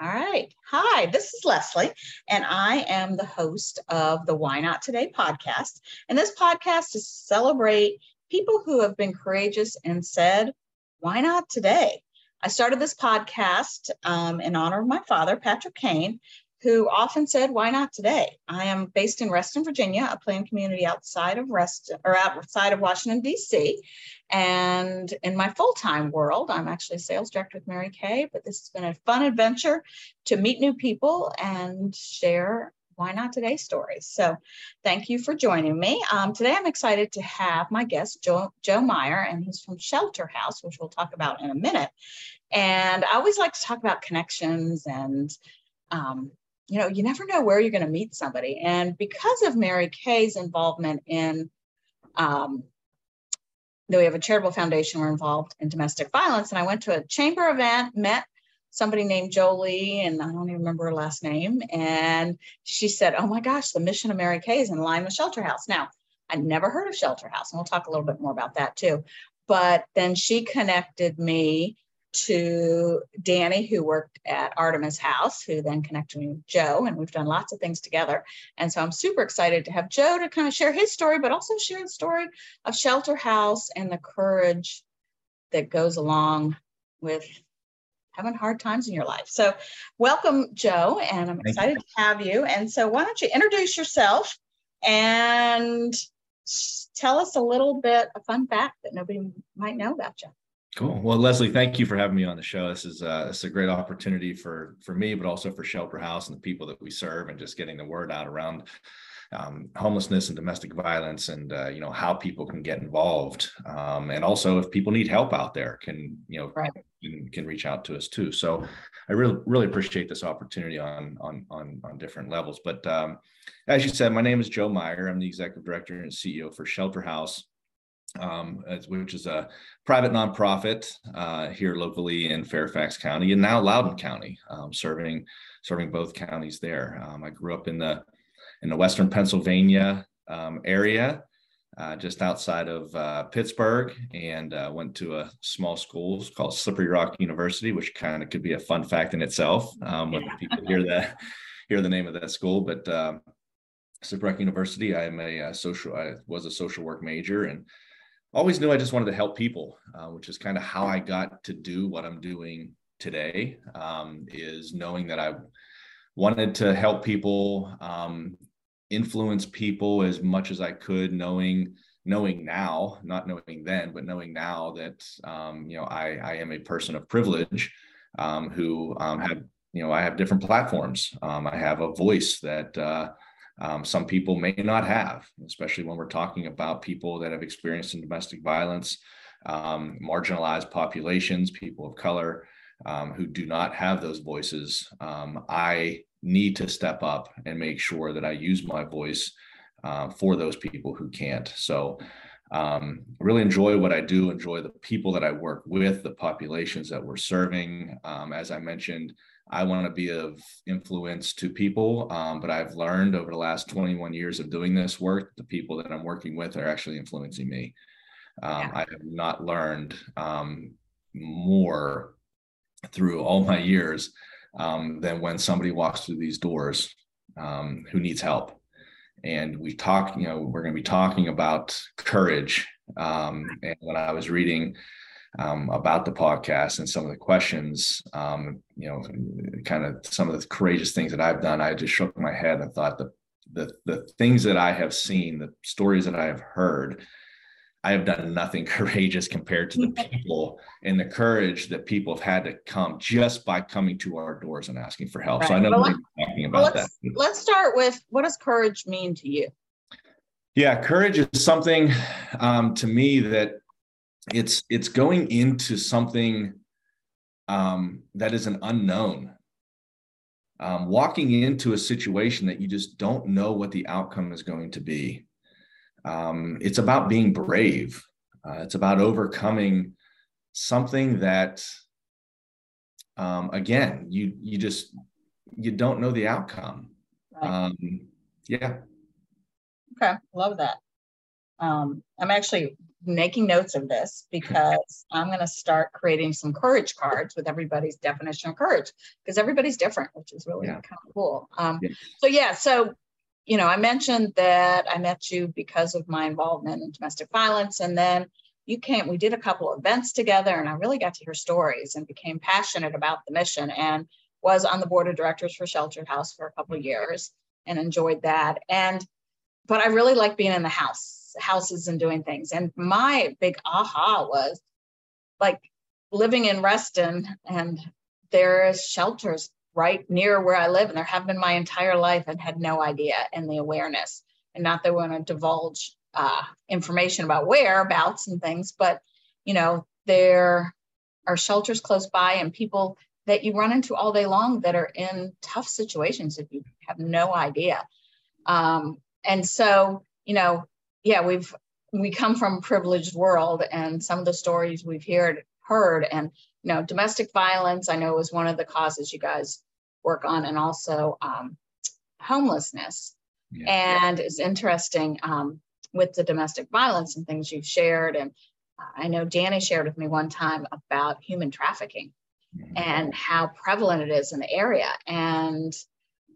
All right. Hi, this is Leslie, and I am the host of the Why Not Today podcast. And this podcast is to celebrate people who have been courageous and said, Why not today? I started this podcast um, in honor of my father, Patrick Kane, who often said, Why not today? I am based in Reston, Virginia, a planned community outside of Reston or outside of Washington, D.C. And in my full time world, I'm actually a sales director with Mary Kay, but this has been a fun adventure to meet new people and share why not today stories. So thank you for joining me. Um, today I'm excited to have my guest, Joe, Joe Meyer, and he's from Shelter House, which we'll talk about in a minute. And I always like to talk about connections and um, you know, you never know where you're going to meet somebody. And because of Mary Kay's involvement in, um, though we have a charitable foundation, we're involved in domestic violence. And I went to a chamber event, met somebody named Jolie, and I don't even remember her last name. And she said, Oh my gosh, the mission of Mary Kay is in line with Shelter House. Now, I never heard of Shelter House, and we'll talk a little bit more about that too. But then she connected me to Danny, who worked at Artemis House, who then connected me with Joe, and we've done lots of things together. And so I'm super excited to have Joe to kind of share his story, but also share the story of Shelter House and the courage that goes along with having hard times in your life. So, welcome, Joe, and I'm Thank excited you. to have you. And so, why don't you introduce yourself and tell us a little bit a fun fact that nobody might know about you? Cool. Well, Leslie, thank you for having me on the show. This is uh, this is a great opportunity for for me, but also for Shelter House and the people that we serve, and just getting the word out around um, homelessness and domestic violence, and uh, you know how people can get involved, um, and also if people need help out there, can you know right. can, can reach out to us too. So I really really appreciate this opportunity on on on on different levels. But um, as you said, my name is Joe Meyer. I'm the executive director and CEO for Shelter House um, which is a private nonprofit uh, here locally in Fairfax County and now Loudoun County, um, serving serving both counties there. Um, I grew up in the in the Western Pennsylvania um, area, uh, just outside of uh, Pittsburgh, and uh, went to a small school called Slippery Rock University, which kind of could be a fun fact in itself um, when people hear that hear the name of that school, but. Um, Slippery Rock University. I'm a, a, social. I was a social work major, and always knew I just wanted to help people, uh, which is kind of how I got to do what I'm doing today. Um, is knowing that I wanted to help people, um, influence people as much as I could, knowing knowing now, not knowing then, but knowing now that um, you know I, I am a person of privilege um, who um, have you know I have different platforms. Um, I have a voice that uh, um, some people may not have, especially when we're talking about people that have experienced domestic violence, um, marginalized populations, people of color um, who do not have those voices. Um, I need to step up and make sure that I use my voice uh, for those people who can't. So, um, really enjoy what I do, enjoy the people that I work with, the populations that we're serving. Um, as I mentioned, I want to be of influence to people. Um, but I've learned over the last 21 years of doing this work, the people that I'm working with are actually influencing me. Um, yeah. I have not learned um, more through all my years um, than when somebody walks through these doors um, who needs help. And we talk, you know, we're going to be talking about courage. Um, and when I was reading um, about the podcast and some of the questions, um, you know, kind of some of the courageous things that I've done, I just shook my head and thought the the the things that I have seen, the stories that I have heard, I have done nothing courageous compared to the people and the courage that people have had to come just by coming to our doors and asking for help. Right. So I know well, we're talking about well, let's, that. Let's start with what does courage mean to you? Yeah, courage is something um, to me that it's it's going into something um, that is an unknown. Um, walking into a situation that you just don't know what the outcome is going to be. Um, it's about being brave. Uh, it's about overcoming something that um, again you you just you don't know the outcome. Um, yeah. Okay. Love that. Um, i'm actually making notes of this because I'm going to start creating some courage cards with everybody's definition of courage because everybody's different, which is really yeah. kind of cool. Um, yeah. So, yeah, so, you know, I mentioned that I met you because of my involvement in domestic violence. And then you came, we did a couple of events together, and I really got to hear stories and became passionate about the mission and was on the board of directors for Sheltered House for a couple of years and enjoyed that. And, but I really like being in the house houses and doing things. And my big aha was like living in Reston and there is shelters right near where I live, and there have been my entire life and had no idea and the awareness. And not that we want to divulge uh, information about whereabouts and things, but you know, there are shelters close by and people that you run into all day long that are in tough situations if you have no idea. Um, and so, you know, yeah, we've we come from a privileged world, and some of the stories we've heard heard, and you know, domestic violence. I know is one of the causes you guys work on, and also um, homelessness. Yeah. And it's interesting um, with the domestic violence and things you've shared, and I know Danny shared with me one time about human trafficking mm-hmm. and how prevalent it is in the area. And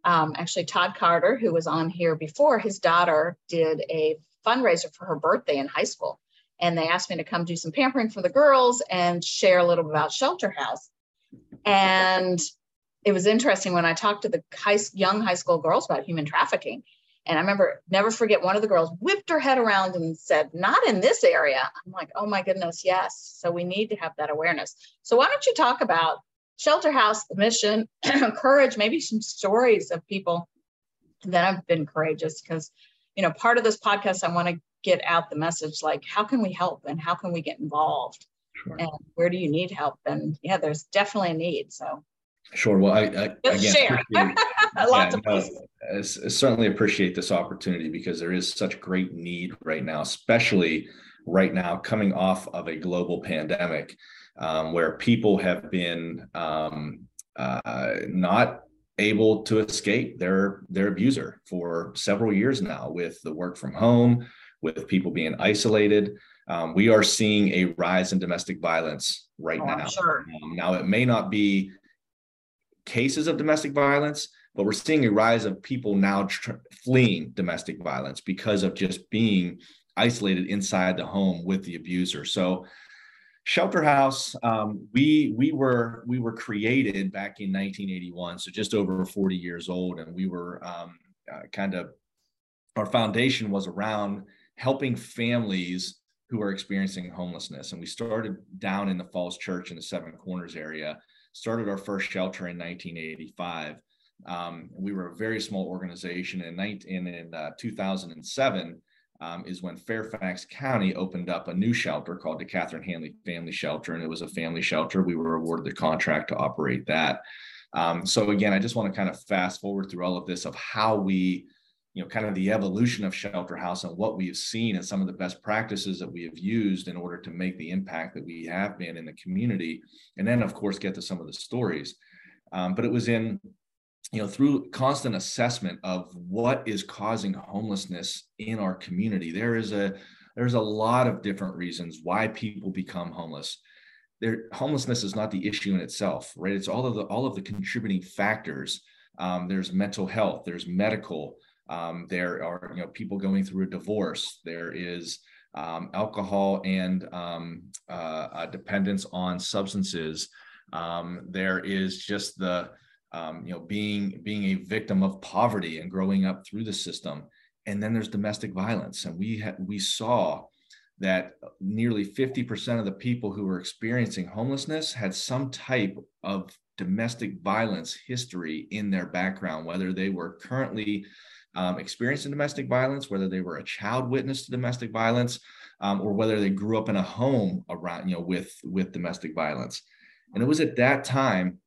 um, actually, Todd Carter, who was on here before, his daughter did a fundraiser for her birthday in high school. And they asked me to come do some pampering for the girls and share a little about Shelter House. And it was interesting when I talked to the high, young high school girls about human trafficking. And I remember, never forget, one of the girls whipped her head around and said, Not in this area. I'm like, Oh my goodness, yes. So we need to have that awareness. So why don't you talk about Shelter House, the mission, courage, maybe some stories of people that have been courageous? Because you know, part of this podcast, I want to get out the message like, how can we help and how can we get involved? Sure. And where do you need help? And yeah, there's definitely a need. So Sure. Well, I, I again, share. Lots yeah, of I, I certainly appreciate this opportunity because there is such great need right now, especially right now coming off of a global pandemic, um, where people have been um, uh, not able to escape their their abuser for several years now with the work from home with people being isolated. Um, we are seeing a rise in domestic violence right oh, now. sure. um, now it may not be cases of domestic violence but we're seeing a rise of people now tr- fleeing domestic violence because of just being isolated inside the home with the abuser. So Shelter House, um, we we were we were created back in 1981, so just over 40 years old, and we were um, uh, kind of our foundation was around helping families who are experiencing homelessness. And we started down in the Falls Church in the Seven Corners area. Started our first shelter in 1985. Um, we were a very small organization. In, 19, in uh, 2007, um, is when Fairfax County opened up a new shelter called the Katherine Hanley Family Shelter, and it was a family shelter. We were awarded the contract to operate that. Um, so again, I just want to kind of fast forward through all of this of how we, you know, kind of the evolution of Shelter House and what we have seen and some of the best practices that we have used in order to make the impact that we have been in the community, and then of course get to some of the stories. Um, but it was in you know through constant assessment of what is causing homelessness in our community there is a there's a lot of different reasons why people become homeless. There homelessness is not the issue in itself right? It's all of the all of the contributing factors. Um, there's mental health there's medical um, there are you know people going through a divorce there is um, alcohol and um, uh, dependence on substances. Um, there is just the um, you know, being being a victim of poverty and growing up through the system. And then there's domestic violence, and we ha- we saw that nearly 50% of the people who were experiencing homelessness had some type of domestic violence history in their background, whether they were currently um, experiencing domestic violence, whether they were a child witness to domestic violence, um, or whether they grew up in a home around, you know, with with domestic violence. And it was at that time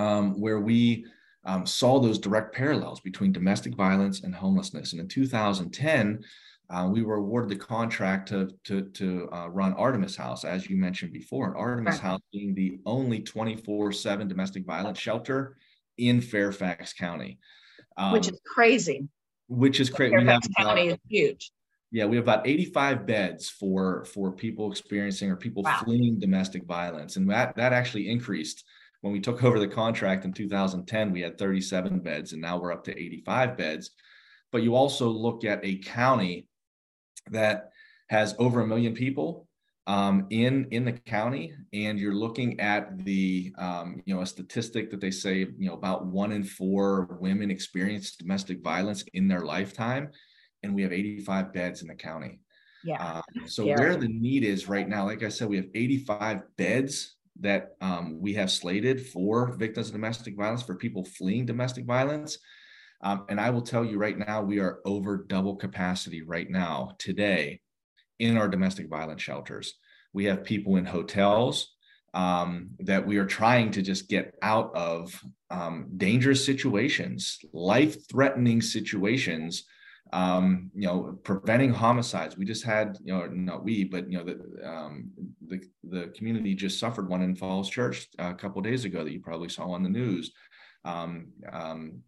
um, where we um, saw those direct parallels between domestic violence and homelessness. And in 2010, uh, we were awarded the contract to to, to uh, run Artemis House, as you mentioned before. And Artemis right. House being the only 24/7 domestic violence shelter in Fairfax County, um, which is crazy. Which is crazy. Fairfax County is huge. Yeah, we have about 85 beds for for people experiencing or people wow. fleeing domestic violence, and that that actually increased when we took over the contract in 2010. We had 37 beds, and now we're up to 85 beds. But you also look at a county that has over a million people um, in in the county, and you're looking at the um, you know a statistic that they say you know about one in four women experience domestic violence in their lifetime, and we have 85 beds in the county. Yeah. Um, so where the need is right now, like I said, we have 85 beds that um, we have slated for victims of domestic violence for people fleeing domestic violence. Um, and I will tell you right now, we are over double capacity right now today in our domestic violence shelters. We have people in hotels um, that we are trying to just get out of um, dangerous situations, life threatening situations. Um, you know, preventing homicides. We just had, you know, not we, but you know, the um, the the community just suffered one in Falls Church a couple days ago that you probably saw on the news. Um, um,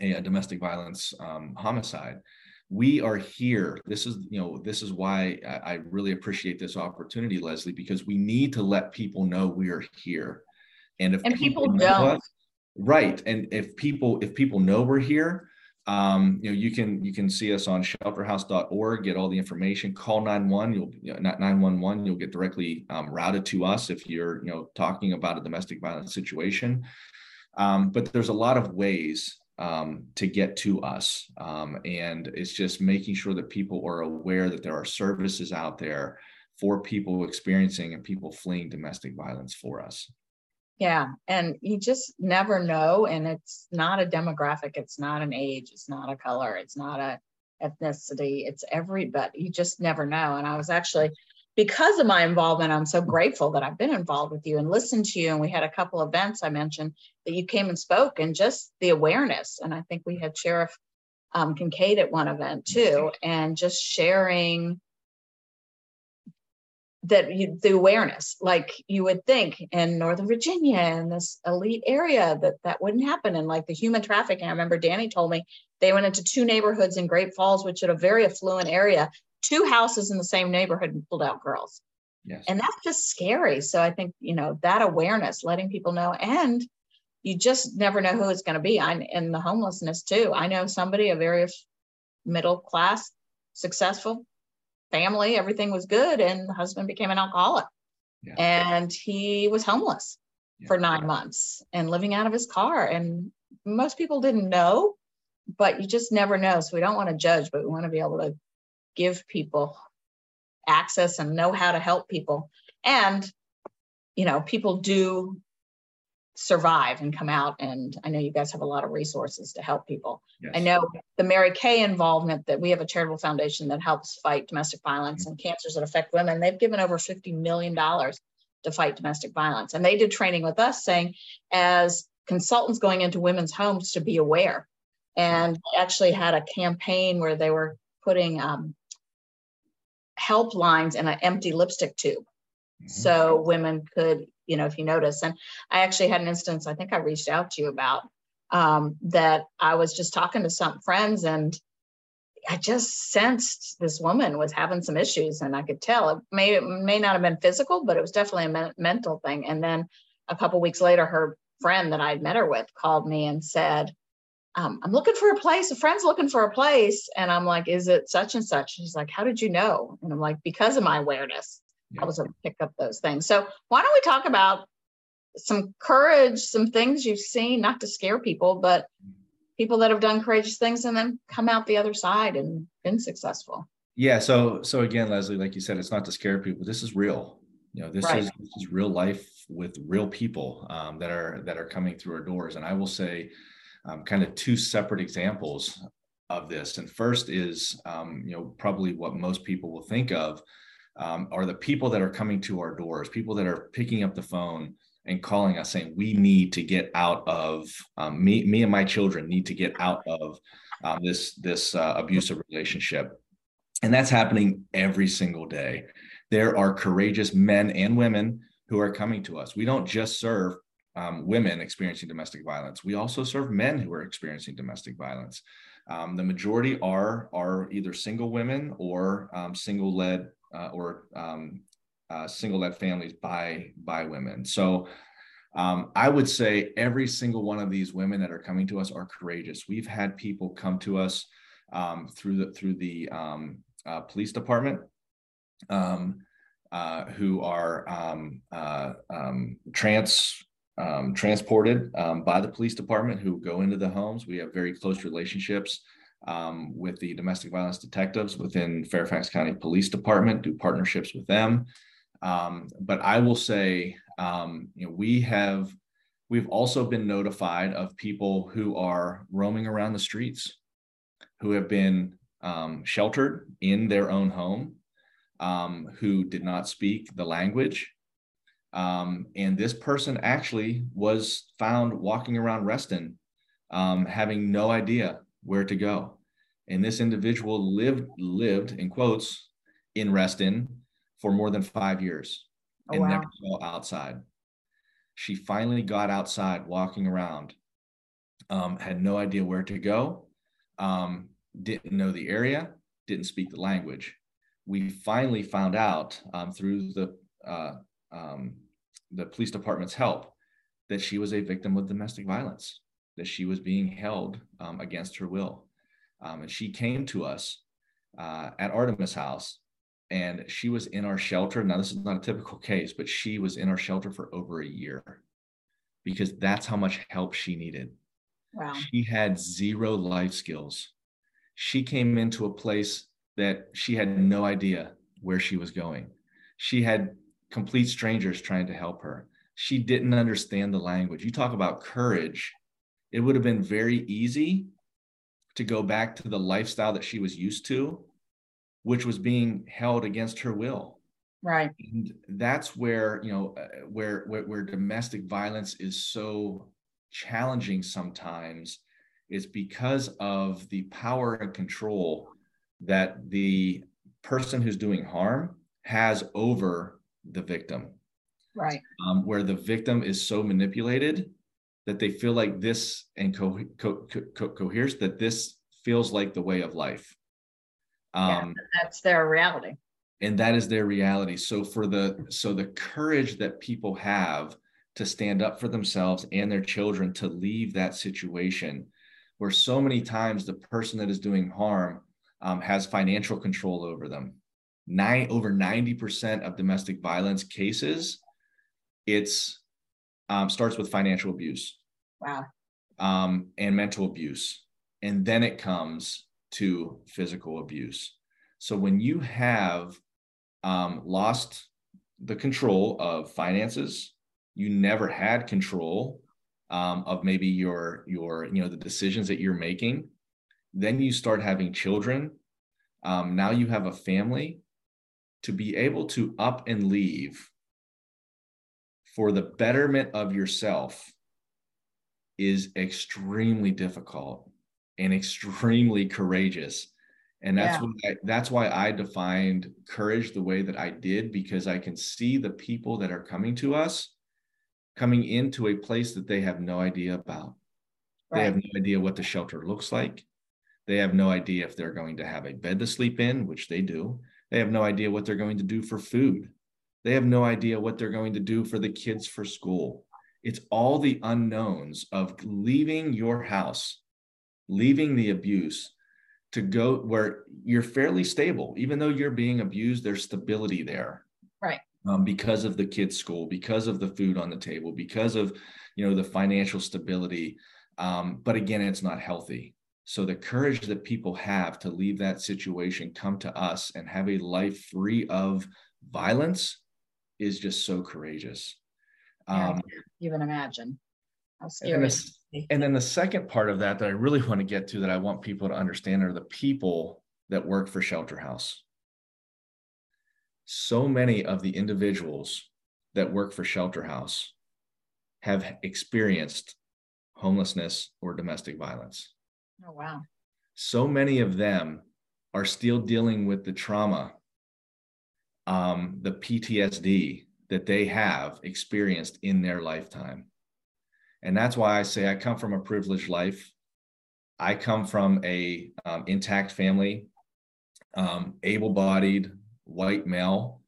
a, a, domestic violence homicide. We are here. This is you know this is why I, I, really appreciate this opportunity leslie because we need to let people know we are here. And if and people, people don't. us, right. And if people if people know we're here um, you know you can you can see us on shelterhouse.org get all the information call 911 you'll not 911 you'll get directly um, routed to us if you're you know talking about a domestic violence situation um, but there's a lot of ways um, to get to us. Um, and it's just making sure that people are aware that there are services out there for people experiencing and people fleeing domestic violence for us. Yeah. And you just never know. And it's not a demographic, it's not an age, it's not a color, it's not a ethnicity, it's every, but you just never know. And I was actually because of my involvement, I'm so grateful that I've been involved with you and listened to you. And we had a couple events I mentioned that you came and spoke, and just the awareness. And I think we had Sheriff um, Kincaid at one event too, and just sharing that you, the awareness like you would think in northern virginia in this elite area that that wouldn't happen and like the human trafficking i remember danny told me they went into two neighborhoods in great falls which is a very affluent area two houses in the same neighborhood and pulled out girls. Yes. And that's just scary. So I think, you know, that awareness, letting people know, and you just never know who it's going to be. I'm in the homelessness too. I know somebody, a very middle class, successful family, everything was good, and the husband became an alcoholic. Yeah. And he was homeless yeah. for nine months and living out of his car. And most people didn't know, but you just never know. So we don't want to judge, but we want to be able to give people access and know how to help people. And, you know, people do survive and come out. And I know you guys have a lot of resources to help people. Yes. I know the Mary Kay involvement that we have a charitable foundation that helps fight domestic violence mm-hmm. and cancers that affect women. They've given over $50 million to fight domestic violence. And they did training with us saying, as consultants going into women's homes to be aware. And actually had a campaign where they were putting um, helplines in an empty lipstick tube. Mm-hmm. So women could, you know, if you notice. And I actually had an instance, I think I reached out to you about um, that I was just talking to some friends and I just sensed this woman was having some issues and I could tell it may, it may not have been physical, but it was definitely a men- mental thing. And then a couple weeks later, her friend that I'd met her with called me and said, um, I'm looking for a place. A friend's looking for a place. And I'm like, is it such and such? She's like, how did you know? And I'm like, because of my awareness, I was able to pick up those things. So why don't we talk about some courage, some things you've seen, not to scare people, but people that have done courageous things and then come out the other side and been successful. Yeah. So, so again, Leslie, like you said, it's not to scare people. This is real. You know, this right. is this is real life with real people um, that are that are coming through our doors. And I will say, um, kind of two separate examples of this. And first is, um, you know, probably what most people will think of um, are the people that are coming to our doors, people that are picking up the phone and calling us saying, we need to get out of um, me, me and my children need to get out of um, this, this uh, abusive relationship. And that's happening every single day. There are courageous men and women who are coming to us. We don't just serve um, women experiencing domestic violence. We also serve men who are experiencing domestic violence. Um, the majority are are either single women or um, single led uh, or um, uh, single led families by by women. So um, I would say every single one of these women that are coming to us are courageous. We've had people come to us um, through the through the um, uh, police department um, uh, who are um, uh, um, trans transported by the police department who go into the homes. We have very close relationships with the domestic violence detectives within Fairfax County Police Department. Do partnerships with them. Um, but I will say, um, you know, we have we've also been notified of people who are roaming around the streets, who have been um, sheltered in their own home, um, who did not speak the language. Um, and this person actually was found walking around Reston, um, having no idea where to go. And this individual lived lived in quotes in Reston for more than five years oh, and wow. never go outside. She finally got outside, walking around, um, had no idea where to go, um, didn't know the area, didn't speak the language. We finally found out um, through the uh, um, the police department's help that she was a victim of domestic violence, that she was being held um, against her will, um, and she came to us uh, at Artemis House and she was in our shelter. Now, this is not a typical case, but she was in our shelter for over a year because that's how much help she needed. Wow. She had zero life skills. She came into a place that she had no idea where she was going. She had complete strangers trying to help her. She didn't understand the language. You talk about courage. It would have been very easy to go back to the lifestyle that she was used to which was being held against her will. Right. And that's where you know uh, where, where where domestic violence is so challenging sometimes is because of the power and control that the person who's doing harm has over the victim. Right. Um, where the victim is so manipulated that they feel like this and co- co- co- coheres that this feels like the way of life um, yeah, that's their reality. And that is their reality. So for the so the courage that people have to stand up for themselves and their children to leave that situation where so many times the person that is doing harm um, has financial control over them. Nine over 90% of domestic violence cases, it's um, starts with financial abuse. Wow. Um, and mental abuse. And then it comes to physical abuse. So when you have um, lost the control of finances, you never had control um, of maybe your your you know the decisions that you're making. Then you start having children. Um, now you have a family. To be able to up and leave for the betterment of yourself is extremely difficult and extremely courageous. And that's yeah. what I, that's why I defined courage the way that I did because I can see the people that are coming to us coming into a place that they have no idea about. Right. They have no idea what the shelter looks like. They have no idea if they're going to have a bed to sleep in, which they do. They have no idea what they're going to do for food. They have no idea what they're going to do for the kids for school. It's all the unknowns of leaving your house leaving the abuse to go where you're fairly stable. Even though you're being abused there's stability there. Right. Um, because of the kids school because of the food on the table because of you know the financial stability. Um, but again it's not healthy. So the courage that people have to leave that situation come to us and have a life free of violence is just so courageous um, even imagine how scary and then the second part of that that I really want to get to that I want people to understand are the people that work for Shelter House. So many of the individuals that work for Shelter House have experienced homelessness or domestic violence. Oh, wow. So many of them are still dealing with the trauma, um, the PTSD that they have experienced in their lifetime. And that's why I say I come from a privileged life. I come from a um, intact family, um, able-bodied white male,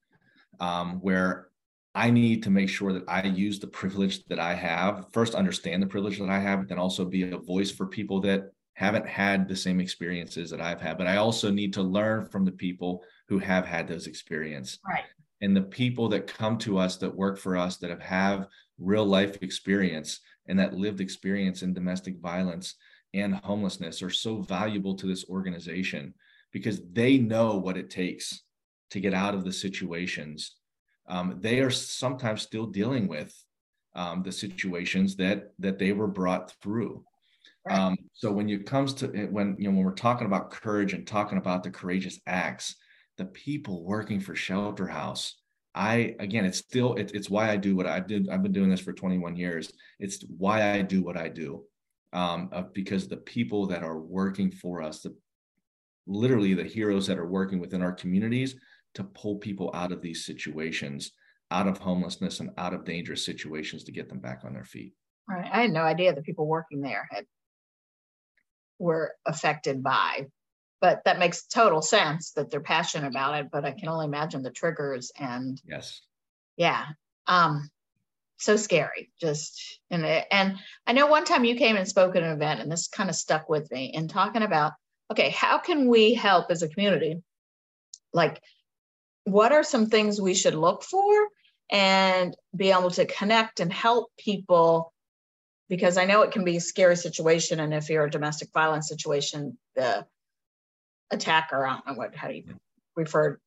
um, where I need to make sure that I use the privilege that I have. First, understand the privilege that I have, but then also be a voice for people that haven't had the same experiences that I've had. But I also need to learn from the people who have had those experiences. Right. And the people that come to us that work for us that have have real life experience and that lived experience in domestic violence and homelessness are so valuable to this organization because they know what it takes to get out of the situations um, they are sometimes still dealing with um, the situations that that they were brought through. Right. Um, so when it comes to when you know when we're talking about courage and talking about the courageous acts, the people working for Shelter House, I again, it's still it, it's why I do what I did. I've been doing this for 21 years. It's why I do what I do, um, uh, because the people that are working for us, the literally the heroes that are working within our communities, to pull people out of these situations, out of homelessness and out of dangerous situations to get them back on their feet. Right. I had no idea the people working there had were affected by, but that makes total sense that they're passionate about it. But I can only imagine the triggers and yes, yeah, um, so scary. Just and and I know one time you came and spoke at an event, and this kind of stuck with me in talking about okay, how can we help as a community, like what are some things we should look for and be able to connect and help people because I know it can be a scary situation. And if you're a domestic violence situation, the attacker, I don't know what, how do you refer,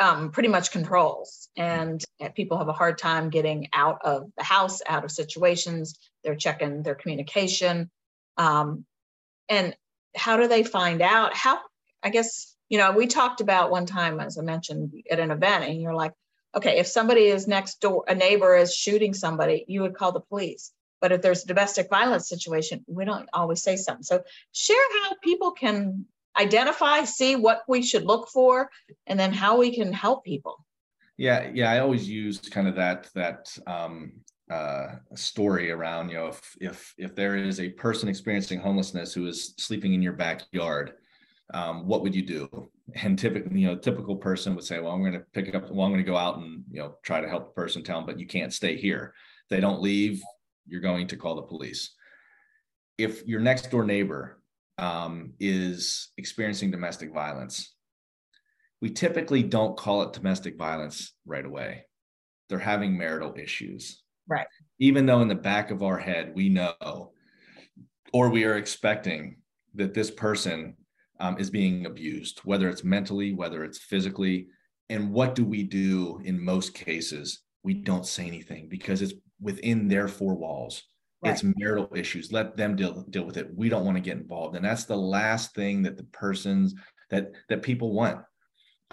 um, pretty much controls. And people have a hard time getting out of the house, out of situations. They're checking their communication. Um, and how do they find out? How, I guess, you know, we talked about one time, as I mentioned at an event, and you're like, okay, if somebody is next door, a neighbor is shooting somebody, you would call the police. But if there's a domestic violence situation, we don't always say something. So share how people can identify, see what we should look for, and then how we can help people. Yeah, yeah. I always use kind of that that um, uh, story around you know if if if there is a person experiencing homelessness who is sleeping in your backyard um, what would you do? And typically, you know, typical person would say, well, I'm going to pick up, well, I'm going to go out and, you know, try to help the person, tell them, but you can't stay here. If they don't leave, you're going to call the police. If your next door neighbor um, is experiencing domestic violence, we typically don't call it domestic violence right away. They're having marital issues. Right. Even though in the back of our head, we know or we are expecting that this person um, is being abused, whether it's mentally, whether it's physically. And what do we do in most cases? We don't say anything because it's within their four walls. Right. It's marital issues. Let them deal deal with it. We don't want to get involved, and that's the last thing that the persons that that people want.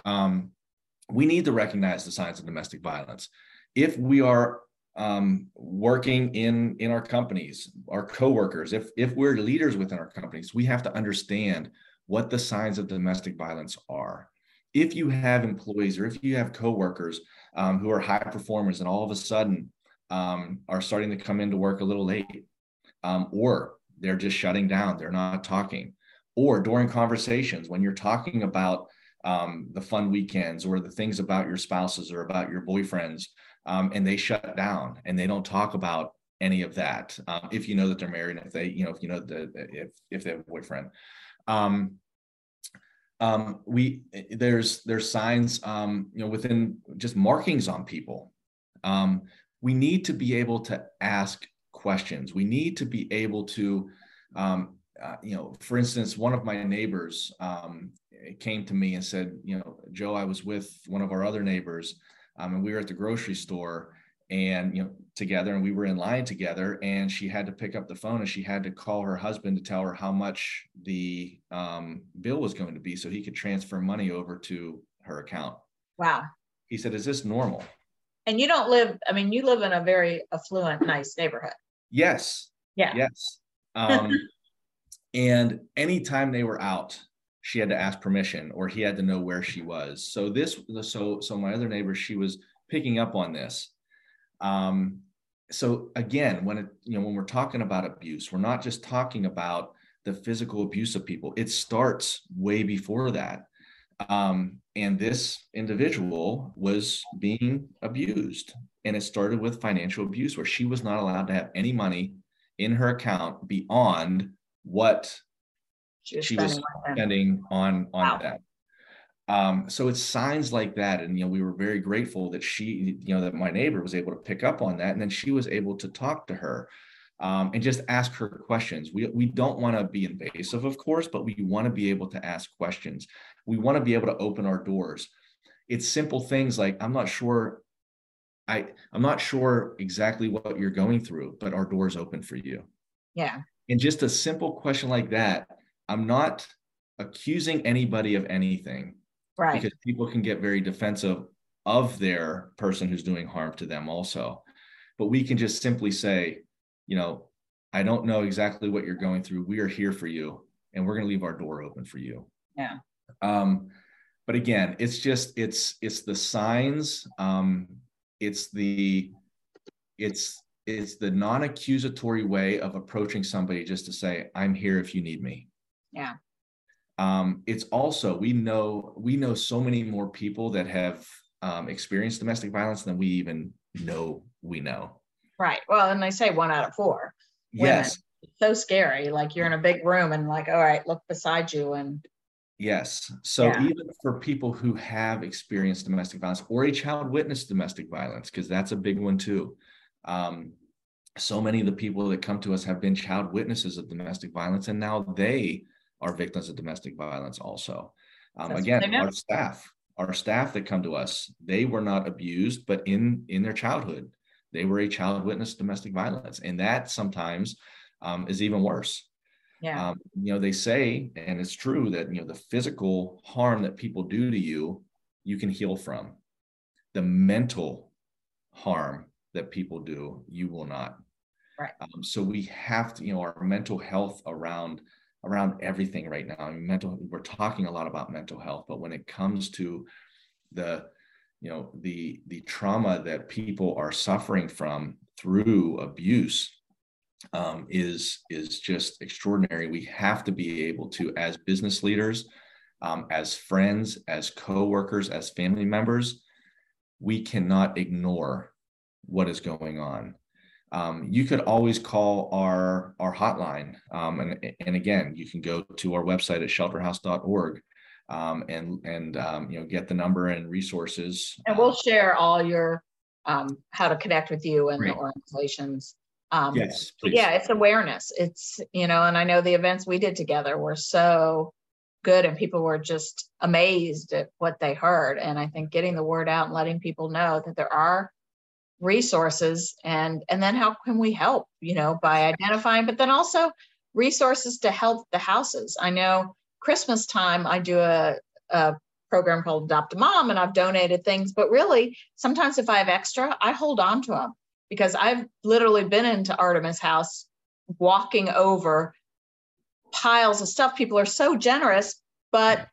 Um, we need to recognize the signs of domestic violence. If we are um, working in in our companies, our coworkers, if if we're leaders within our companies, we have to understand what the signs of domestic violence are. If you have employees or if you have coworkers um, who are high performers and all of a sudden um, are starting to come into work a little late, um, or they're just shutting down, they're not talking, or during conversations when you're talking about um, the fun weekends or the things about your spouses or about your boyfriends, um, and they shut down and they don't talk about any of that. Um, if you know that they're married, if they, you know, if you know that if if they have a boyfriend, um, um, we there's there's signs um, you know within just markings on people. Um, we need to be able to ask questions. We need to be able to, um, uh, you know, for instance, one of my neighbors um, came to me and said, you know, Joe, I was with one of our other neighbors, um, and we were at the grocery store, and you know together and we were in line together and she had to pick up the phone and she had to call her husband to tell her how much the um, bill was going to be so he could transfer money over to her account. Wow. He said is this normal and you don't live i mean you live in a very affluent nice neighborhood. Yes. Yeah. Yes. Um, and anytime they were out she had to ask permission or he had to know where she was. So this so so my other neighbor she was picking up on this. Um, so again, when it, you know when we're talking about abuse, we're not just talking about the physical abuse of people. It starts way before that. Um, and this individual was being abused. And it started with financial abuse, where she was not allowed to have any money in her account beyond what she was, she was spending on on wow. that. Um, so it's signs like that, and you know, we were very grateful that she, you know, that my neighbor was able to pick up on that, and then she was able to talk to her um, and just ask her questions. We we don't want to be invasive, of course, but we want to be able to ask questions. We want to be able to open our doors. It's simple things like I'm not sure. I I'm not sure exactly what you're going through, but our doors open for you. Yeah. And just a simple question like that, I'm not accusing anybody of anything right because people can get very defensive of their person who's doing harm to them also but we can just simply say you know i don't know exactly what you're going through. We are here for you and we're going to leave our door open for you. Yeah. Um but again it's just it's it's the signs um it's the it's it's the non-accusatory way of approaching somebody just to say i'm here if you need me. Yeah. Um, it's also we know we know so many more people that have um, experienced domestic violence than we even know we know right. Well and they say one out of four. Yes. so scary like you're in a big room and like all right look beside you and yes. So yeah. even for people who have experienced domestic violence or a child witnessed domestic violence because that's a big one too um, so many of the people that come to us have been child witnesses of domestic violence and now they are victims of domestic violence also. Um, again, our staff, our staff that come to us, they were not abused, but in in their childhood, they were a child witness domestic violence, and that sometimes um, is even worse. Yeah. Um, you know, they say, and it's true that you know the physical harm that people do to you, you can heal from. The mental harm that people do, you will not. Right. Um, so we have to, you know, our mental health around around everything right now. I mean, mental, we're talking a lot about mental health, but when it comes to the, you know, the the trauma that people are suffering from through abuse um, is is just extraordinary. We have to be able to, as business leaders, um, as friends, as co-workers, as family members, we cannot ignore what is going on um, you could always call our our hotline. Um, and and again, you can go to our website at shelterhouse.org um, and and um, you know get the number and resources. And we'll share all your um, how to connect with you and Great. the organizations. Um, yes, please. yeah, it's awareness. It's you know, and I know the events we did together were so good and people were just amazed at what they heard and i think getting the word out and letting people know that there are resources and and then how can we help you know by identifying but then also resources to help the houses i know christmas time i do a, a program called adopt a mom and i've donated things. But really sometimes if i have extra i hold on to them because i've literally been into artemis house walking over piles of stuff. People are so generous but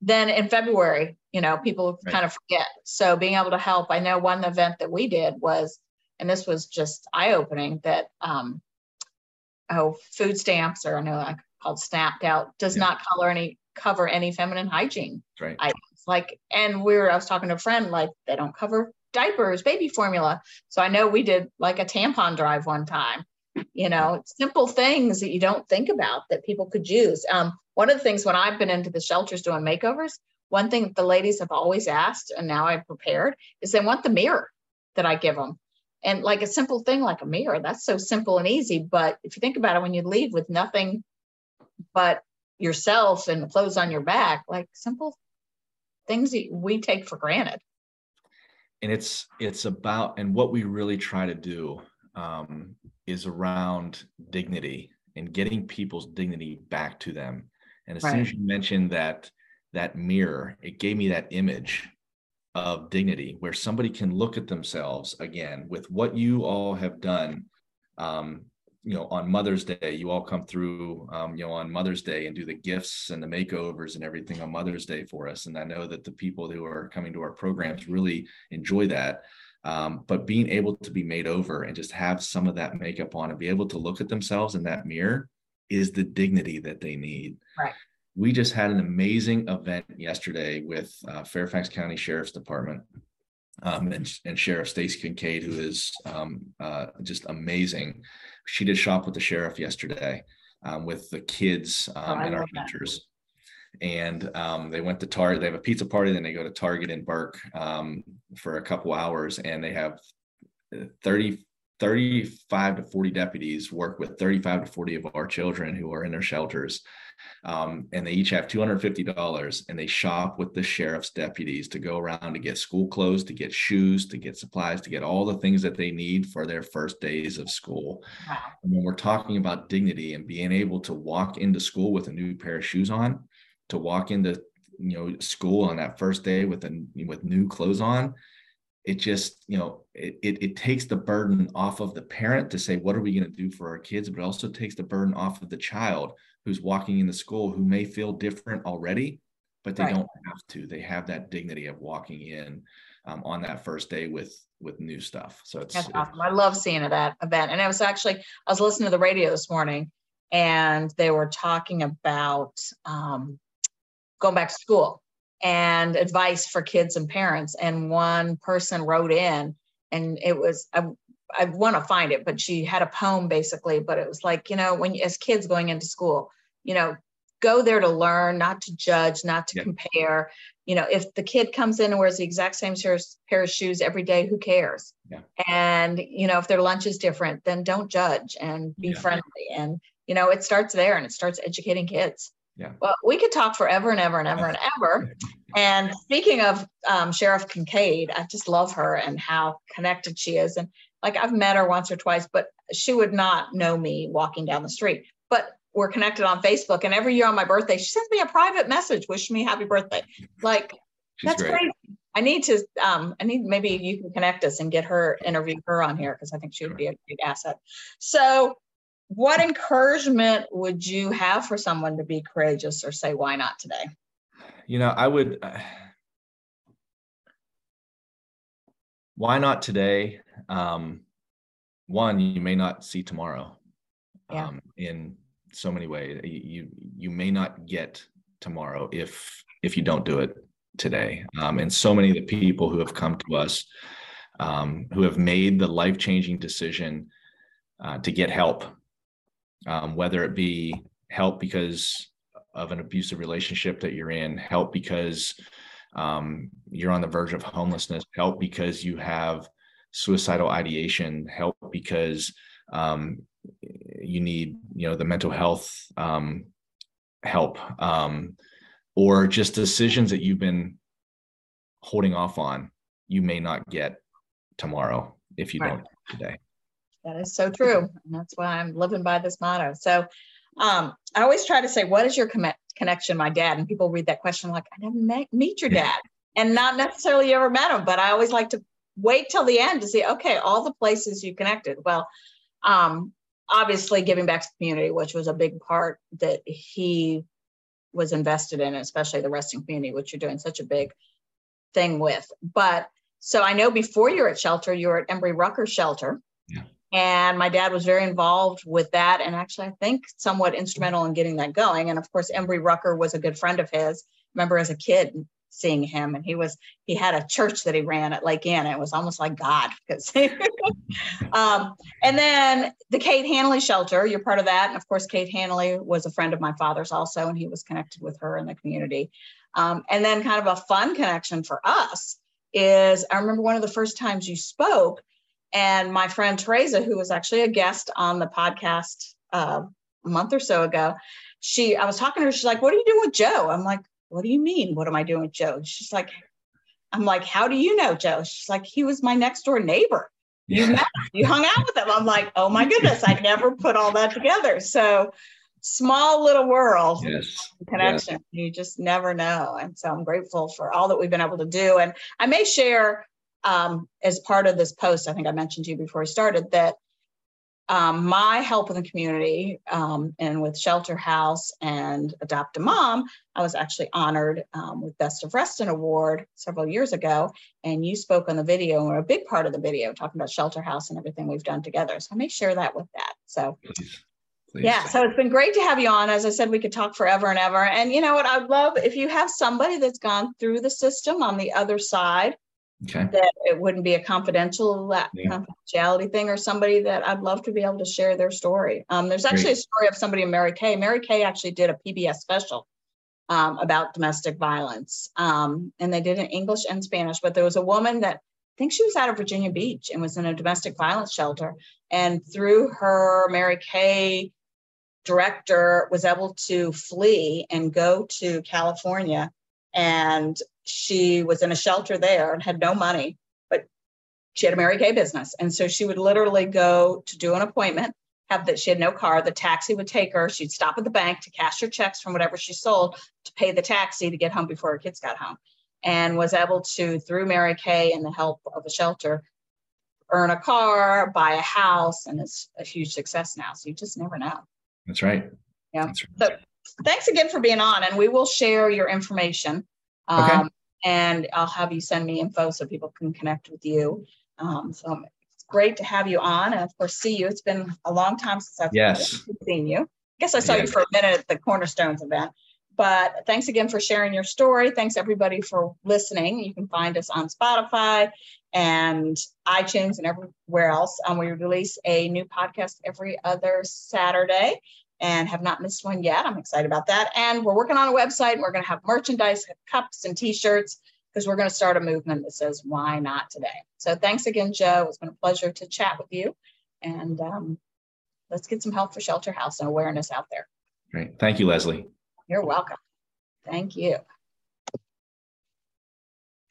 then in february you know people right. kind of forget. So being able to help i know one event that we did was and this was just eye-opening that um oh food stamps or i know like called snapped out does yeah. not color any cover any feminine hygiene right. items like and we were i was talking to a friend like they don't cover diapers baby formula so i know we did like a tampon drive one time you know simple things that you don't think about that people could use um, one of the things when i've been into the shelters doing makeovers one thing the ladies have always asked, and now I've prepared, is they want the mirror that I give them. And like a simple thing like a mirror, that's so simple and easy. But if you think about it, when you leave with nothing but yourself and the clothes on your back, like simple things that we take for granted. And it's it's about and what we really try to do um, is around dignity and getting people's dignity back to them. And as right. soon as you mentioned that that mirror, it gave me that image of dignity where somebody can look at themselves again with what you all have done. Um, you know, on Mother's Day, you all come through, um, you know, on Mother's Day and do the gifts and the makeovers and everything on Mother's Day for us. And I know that the people who are coming to our programs really enjoy that. Um, but being able to be made over and just have some of that makeup on and be able to look at themselves in that mirror is the dignity that they need. Right. We just had an amazing event yesterday with uh, Fairfax County Sheriff's Department um, and, and Sheriff Stacy Kincaid, who is um, uh, just amazing. She did shop with the sheriff yesterday um, with the kids Oh, um, and our love teachers. And um, they went to Target. They have a pizza party, then they go to Target in Burke um, for a couple hours, and they have uh, 30, 35 to 40 deputies work with 35 to 40 of our children who are in their shelters. Um, and they each have $250 and they shop with the sheriff's deputies to go around to get school clothes, to get shoes, to get supplies, to get all the things that they need for their first days of school. Wow. And when we're talking about dignity and being able to walk into school with a new pair of shoes on, to walk into you know school on that first day with a with new clothes on, it just you know it, it, it takes the burden off of the parent to say what are we going to do for our kids, but it also takes the burden off of the child who's walking in the school who may feel different already, but they Right. don't have to. They have that dignity of walking in um, on that first day with with new stuff. So it's, That's awesome. I love seeing that event. And I was actually, I was listening to the radio this morning and they were talking about um, going back to school and advice for kids and parents. And one person wrote in and it was, I, I want to find it, but she had a poem basically, but it was like, you know, when as kids going into school, you know, go there to learn, not to judge, not to Yeah. compare. You know, if the kid comes in and wears the exact same pair of shoes every day, who cares? Yeah. And, you know, if their lunch is different, then don't judge and be Yeah. friendly. And, you know, it starts there and it starts educating kids. Yeah. Well, we could talk forever and ever and ever and ever. And speaking of um, Sheriff Kincaid, I just love her and how connected she is. And like I've met her once or twice, but she would not know me walking down the street. But we're connected on Facebook, and every year on my birthday, she sends me a private message wishing me happy birthday. Like she's that's great. great. I need to. Um, I need maybe you can connect us and get her interview her on here because I think she would be a great asset. So, what encouragement would you have for someone to be courageous or say why not today? You know, I would. Uh, why not today? Um, one, you may not see tomorrow. Yeah. Um, in so many ways, you you- may not get tomorrow if if you don't do it today. Um, and so many of the people who have come to us, um, who have made the life changing decision uh, to get help, um, whether it be help because of an abusive relationship that you're in, help because um, you're on the verge of homelessness, help because you have suicidal ideation, help because um, you need, you know, the mental health um, help, um, or just decisions that you've been holding off on, you may not get tomorrow if you Right. don't today. That is so true. And that's why I'm living by this motto. So um, I always try to say, what is your com- connection, my dad? And people read that question like, I never met, meet your dad. And not necessarily you ever met him, but I always like to wait till the end to see, okay, all the places you connected. Well, um, obviously giving back to the community, which was a big part that he was invested in, especially the Reston community, which you're doing such a big thing with. But so I know before you were at shelter, you were at Embry Rucker Shelter. Yeah. And my dad was very involved with that. And actually, I think somewhat instrumental in getting that going. And of course, Embry Rucker was a good friend of his. Remember as a kid seeing him, and he was, he had a church that he ran at Lake Anna. It was almost like God because, um, and then the Kate Hanley shelter, you're part of that. And of course, Kate Hanley was a friend of my father's also, and he was connected with her in the community. Um, and then kind of a fun connection for us is I remember one of the first times you spoke, and my friend Teresa, who was actually a guest on the podcast uh, a month or so ago, she I was talking to her. She's like, "What are you doing with Joe?" I'm like, "What do you mean? What am I doing with Joe?" She's like, "I'm like, how do you know Joe?" She's like, "He was my next door neighbor. You met, him. you hung out with him." I'm like, "Oh my goodness, I never put all that together." So small little world Yes. connection. You just never know. And so I'm grateful for all that we've been able to do. And I may share um, as part of this post, I think I mentioned to you before we started that um, my help in the community um, and with Shelter House and Adopt a Mom, I was actually honored um, with Best of Reston Award several years ago. And you spoke on the video, or a big part of the video, talking about Shelter House and everything we've done together. So I may share that with that. So Please. Please. Yeah, so it's been great to have you on. As I said, we could talk forever and ever. And you know what? I'd love if you have somebody that's gone through the system on the other side. Okay. That it wouldn't be a confidential yeah. confidentiality thing, or somebody that I'd love to be able to share their story. Um, there's actually great. a story of somebody in Mary Kay. Mary Kay actually did a PBS special um, about domestic violence, um, and they did it in English and Spanish. But there was a woman that I think she was out of Virginia Beach and was in a domestic violence shelter, and through her Mary Kay director was able to flee and go to California. And she was in a shelter there and had no money, but she had a Mary Kay business. And so she would literally go to do an appointment, have that she had no car. The taxi would take her. She'd stop at the bank to cash her checks from whatever she sold to pay the taxi to get home before her kids got home. And was able to, through Mary Kay and the help of a shelter, earn a car, buy a house, and it's a huge success now. So you just never know. That's right. Yeah. That's right. So thanks again for being on, and we will share your information. Um, okay. And I'll have you send me info so people can connect with you. Um, so it's great to have you on, and of course, see you. It's been a long time since I've yes. seen you. I guess I saw yeah. you for a minute at the Cornerstones event. But thanks again for sharing your story. Thanks everybody for listening. You can find us on Spotify and iTunes and everywhere else. Um, we release a new podcast every other Saturday and have not missed one yet. I'm excited about that. And we're working on a website. and We're going to have merchandise, cups, and t-shirts because we're going to start a movement that says "Why not today?" So thanks again, Joe. It's been a pleasure to chat with you, and um, let's get some help for Shelter House and awareness out there. Great. Thank you, Leslie. You're welcome. Thank you.